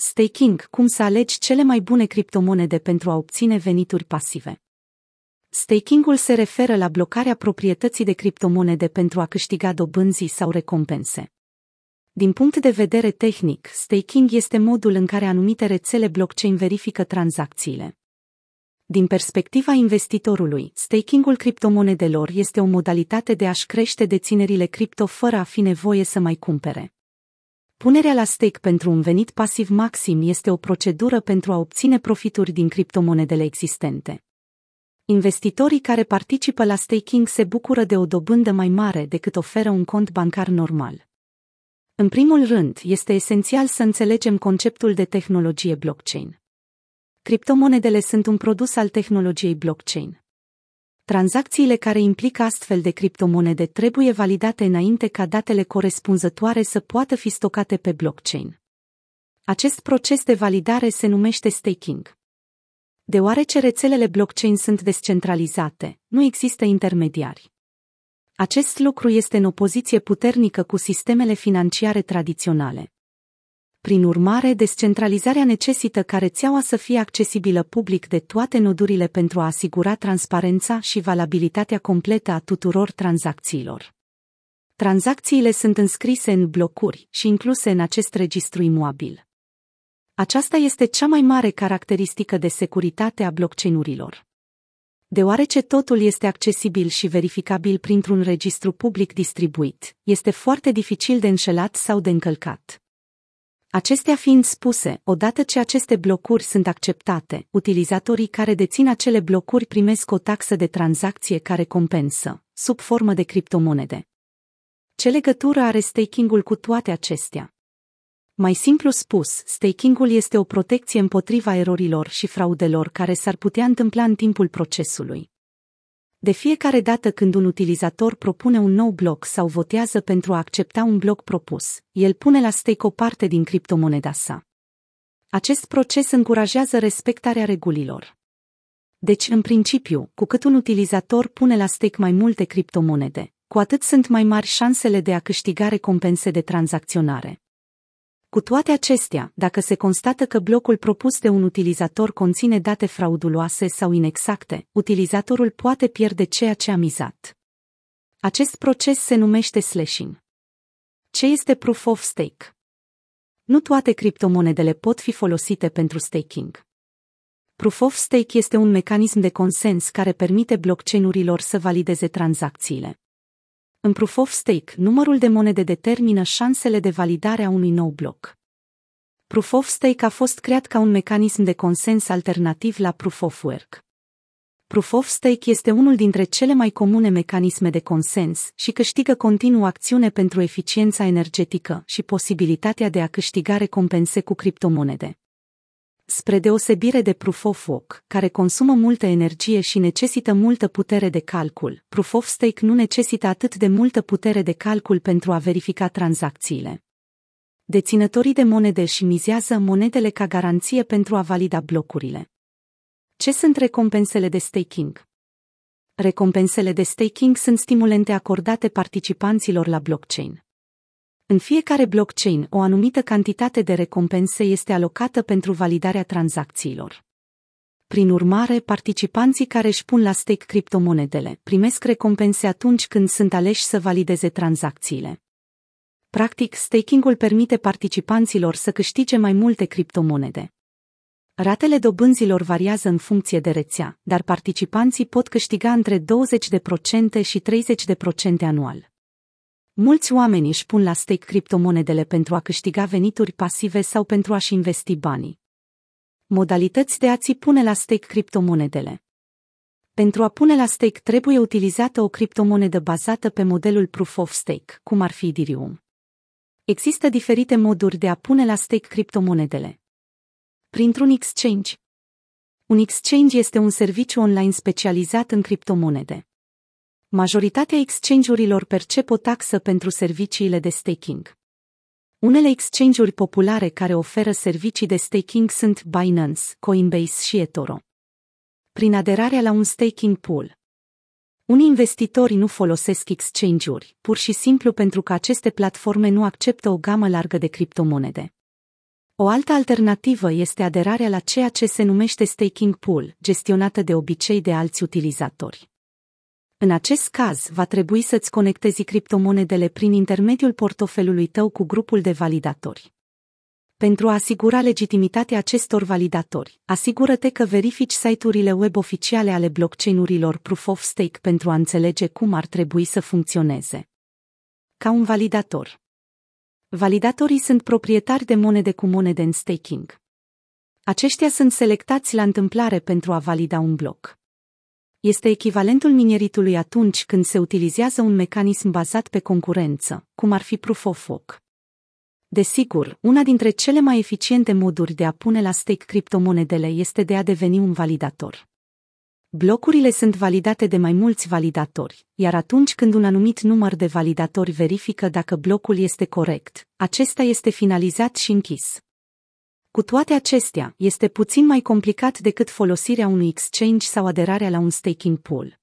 Staking, cum să alegi cele mai bune criptomonede pentru a obține venituri pasive. Stakingul se referă la blocarea proprietății de criptomonede pentru a câștiga dobânzii sau recompense. Din punct de vedere tehnic, staking este modul în care anumite rețele blockchain verifică tranzacțiile. Din perspectiva investitorului, stakingul criptomonedelor este o modalitate de a-și crește deținerile cripto fără a fi nevoie să mai cumpere. Punerea la stake pentru un venit pasiv maxim este o procedură pentru a obține profituri din criptomonedele existente. Investitorii care participă la staking se bucură de o dobândă mai mare decât oferă un cont bancar normal. În primul rând, este esențial să înțelegem conceptul de tehnologie blockchain. Criptomonedele sunt un produs al tehnologiei blockchain. Tranzacțiile care implică astfel de criptomonede trebuie validate înainte ca datele corespunzătoare să poată fi stocate pe blockchain. Acest proces de validare se numește staking. Deoarece rețelele blockchain sunt descentralizate, nu există intermediari. Acest lucru este în opoziție puternică cu sistemele financiare tradiționale. Prin urmare, descentralizarea necesită ca rețeaua să fie accesibilă public de toate nodurile pentru a asigura transparența și valabilitatea completă a tuturor tranzacțiilor. Tranzacțiile sunt înscrise în blocuri și incluse în acest registru imobil. Aceasta este cea mai mare caracteristică de securitate a blockchain-urilor. Deoarece totul este accesibil și verificabil printr-un registru public distribuit, este foarte dificil de înșelat sau de încălcat. Acestea fiind spuse, odată ce aceste blocuri sunt acceptate, utilizatorii care dețin acele blocuri primesc o taxă de tranzacție care compensă, sub formă de criptomonede. Ce legătură are staking-ul cu toate acestea? Mai simplu spus, staking-ul este o protecție împotriva erorilor și fraudelor care s-ar putea întâmpla în timpul procesului. De fiecare dată când un utilizator propune un nou bloc sau votează pentru a accepta un bloc propus, el pune la stake o parte din criptomoneda sa. Acest proces încurajează respectarea regulilor. Deci, în principiu, cu cât un utilizator pune la stake mai multe criptomonede, cu atât sunt mai mari șansele de a câștiga recompense de tranzacționare. Cu toate acestea, dacă se constată că blocul propus de un utilizator conține date frauduloase sau inexacte, utilizatorul poate pierde ceea ce a mizat. Acest proces se numește slashing. Ce este proof of stake? Nu toate criptomonedele pot fi folosite pentru staking. Proof of stake este un mecanism de consens care permite blockchain-urilor să valideze tranzacțiile. În Proof of Stake, numărul de monede determină șansele de validare a unui nou bloc. Proof of Stake a fost creat ca un mecanism de consens alternativ la Proof of Work. Proof of Stake este unul dintre cele mai comune mecanisme de consens și câștigă continuu acțiune pentru eficiența energetică și posibilitatea de a câștiga recompense cu criptomonede. Spre deosebire de Proof of Work, care consumă multă energie și necesită multă putere de calcul, Proof of Stake nu necesită atât de multă putere de calcul pentru a verifica tranzacțiile. Deținătorii de monede și mizează monedele ca garanție pentru a valida blocurile. Ce sunt recompensele de staking? Recompensele de staking sunt stimulente acordate participanților la blockchain. În fiecare blockchain, o anumită cantitate de recompense este alocată pentru validarea tranzacțiilor. Prin urmare, participanții care își pun la stake criptomonedele primesc recompense atunci când sunt aleși să valideze tranzacțiile. Practic, staking-ul permite participanților să câștige mai multe criptomonede. Ratele dobânzilor variază în funcție de rețea, dar participanții pot câștiga între 20% și 30% anual. Mulți oameni își pun la stake criptomonedele pentru a câștiga venituri pasive sau pentru a-și investi banii. Modalități de a-ți pune la stake criptomonedele. Pentru a pune la stake trebuie utilizată o criptomonedă bazată pe modelul Proof of Stake, cum ar fi Ethereum. Există diferite moduri de a pune la stake criptomonedele. Printr-un exchange. Un exchange este un serviciu online specializat în criptomonede. Majoritatea exchange-urilor percep o taxă pentru serviciile de staking. Unele exchange-uri populare care oferă servicii de staking sunt Binance, Coinbase și eToro. Prin aderarea la un staking pool, unii investitori nu folosesc exchange-uri, pur și simplu pentru că aceste platforme nu acceptă o gamă largă de criptomonede. O altă alternativă este aderarea la ceea ce se numește staking pool, gestionată de obicei de alți utilizatori. În acest caz, va trebui să-ți conectezi criptomonedele prin intermediul portofelului tău cu grupul de validatori. Pentru a asigura legitimitatea acestor validatori, asigură-te că verifici site-urile web oficiale ale blockchain-urilor Proof of Stake pentru a înțelege cum ar trebui să funcționeze. Ca un validator. Validatorii sunt proprietari de monede cu monede în staking. Aceștia sunt selectați la întâmplare pentru a valida un bloc. Este echivalentul minieritului atunci când se utilizează un mecanism bazat pe concurență, cum ar fi Proof of Work. Desigur, una dintre cele mai eficiente moduri de a pune la stake criptomonedele este de a deveni un validator. Blocurile sunt validate de mai mulți validatori, iar atunci când un anumit număr de validatori verifică dacă blocul este corect, acesta este finalizat și închis. Cu toate acestea, este puțin mai complicat decât folosirea unui exchange sau aderarea la un staking pool.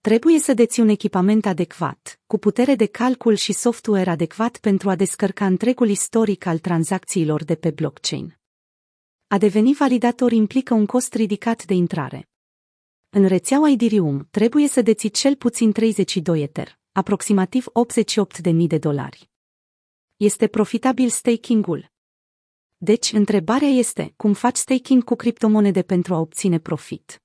Trebuie să deții un echipament adecvat, cu putere de calcul și software adecvat pentru a descărca întregul istoric al tranzacțiilor de pe blockchain. A deveni validator implică un cost ridicat de intrare. În rețeaua Ethereum trebuie să deții cel puțin 32 Ether, aproximativ 88.000 de dolari. Este profitabil staking-ul? Deci, întrebarea este, cum faci staking cu criptomonede pentru a obține profit?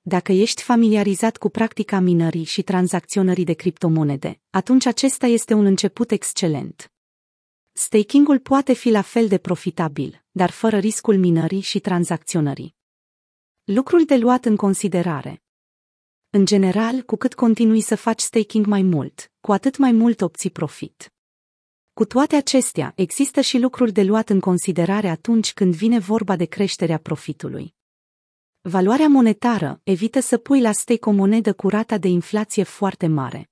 Dacă ești familiarizat cu practica minării și tranzacționării de criptomonede, atunci acesta este un început excelent. Stakingul poate fi la fel de profitabil, dar fără riscul minării și tranzacționării. Lucrul de luat în considerare. În general, cu cât continui să faci staking mai mult, cu atât mai mult obții profit. Cu toate acestea, există și lucruri de luat în considerare atunci când vine vorba de creșterea profitului. Valoarea monetară evită să pui la stake o monedă cu rata de inflație foarte mare.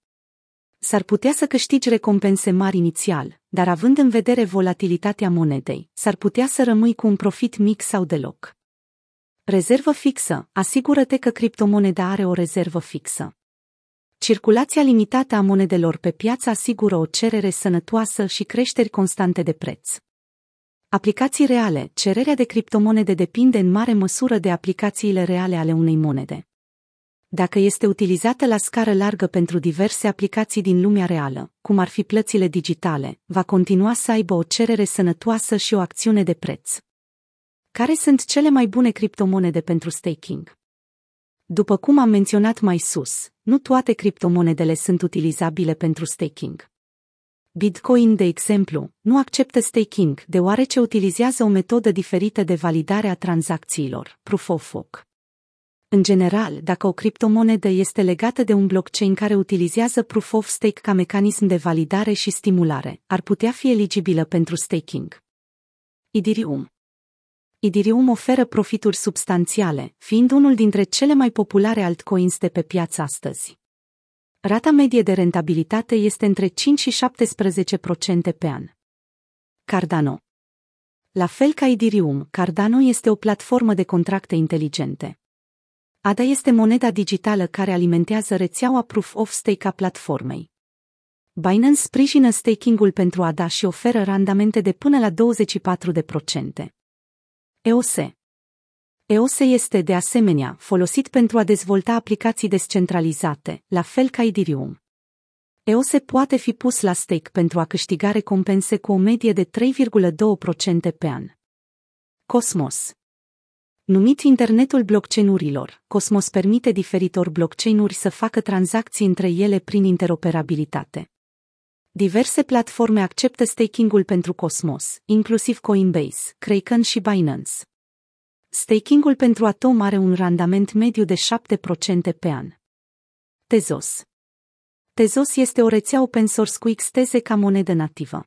S-ar putea să câștigi recompense mari inițial, dar având în vedere volatilitatea monedei, s-ar putea să rămâi cu un profit mic sau deloc. Rezervă fixă. Asigură-te că criptomoneda are o rezervă fixă. Circulația limitată a monedelor pe piață asigură o cerere sănătoasă și creșteri constante de preț. Aplicații reale. Cererea de criptomonede depinde în mare măsură de aplicațiile reale ale unei monede. Dacă este utilizată la scară largă pentru diverse aplicații din lumea reală, cum ar fi plățile digitale, va continua să aibă o cerere sănătoasă și o acțiune de preț. Care sunt cele mai bune criptomonede pentru staking? După cum am menționat mai sus, nu toate criptomonedele sunt utilizabile pentru staking. Bitcoin, de exemplu, nu acceptă staking deoarece utilizează o metodă diferită de validare a tranzacțiilor, Proof of Work. În general, dacă o criptomonedă este legată de un blockchain care utilizează Proof of Stake ca mecanism de validare și stimulare, ar putea fi eligibilă pentru staking. Ethereum Ethereum oferă profituri substanțiale, fiind unul dintre cele mai populare altcoins de pe piață astăzi. Rata medie de rentabilitate este între 5 și 17% pe an. Cardano La fel ca Ethereum, Cardano este o platformă de contracte inteligente. ADA este moneda digitală care alimentează rețeaua Proof of Stake a platformei. Binance sprijină staking-ul pentru ADA și oferă randamente de până la 24%. EOS EOS este, de asemenea, folosit pentru a dezvolta aplicații descentralizate, la fel ca Ethereum. EOS poate fi pus la stake pentru a câștiga recompense cu o medie de 3,2% pe an. Cosmos Numit internetul blockchain-urilor, Cosmos permite diferitor blockchain-uri să facă tranzacții între ele prin interoperabilitate. Diverse platforme acceptă staking-ul pentru Cosmos, inclusiv Coinbase, Kraken și Binance. Staking-ul pentru Atom are un randament mediu de 7% pe an. Tezos Tezos este o rețea open source cu XTZ ca monedă nativă.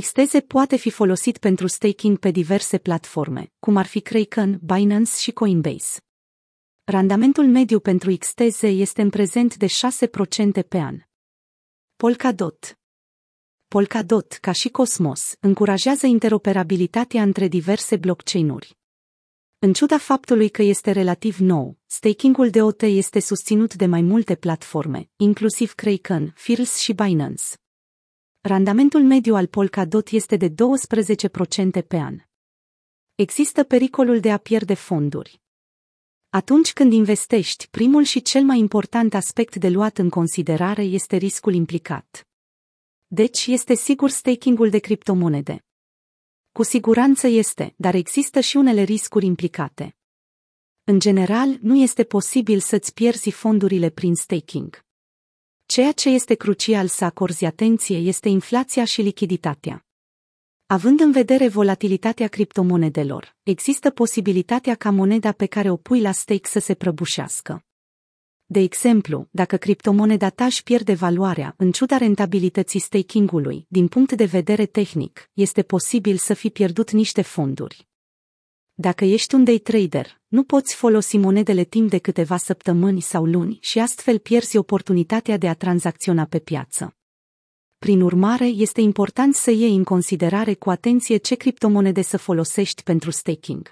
XTZ poate fi folosit pentru staking pe diverse platforme, cum ar fi Kraken, Binance și Coinbase. Randamentul mediu pentru XTZ este în prezent de 6% pe an. Polkadot Polkadot, ca și Cosmos, încurajează interoperabilitatea între diverse blockchain-uri. În ciuda faptului că este relativ nou, staking-ul de OT este susținut de mai multe platforme, inclusiv Kraken, Fearless și Binance. Randamentul mediu al Polkadot este de 12% pe an. Există pericolul de a pierde fonduri. Atunci când investești, primul și cel mai important aspect de luat în considerare este riscul implicat. Deci este sigur staking-ul de criptomonede. Cu siguranță este, dar există și unele riscuri implicate. În general, nu este posibil să-ți pierzi fondurile prin staking. Ceea ce este crucial să acorzi atenție este inflația și lichiditatea. Având în vedere volatilitatea criptomonedelor, există posibilitatea ca moneda pe care o pui la stake să se prăbușească. De exemplu, dacă criptomoneda ta își pierde valoarea, în ciuda rentabilității staking-ului, din punct de vedere tehnic, este posibil să fi pierdut niște fonduri. Dacă ești un day trader, nu poți folosi monedele timp de câteva săptămâni sau luni și astfel pierzi oportunitatea de a tranzacționa pe piață. Prin urmare, este important să iei în considerare cu atenție ce criptomonede să folosești pentru staking.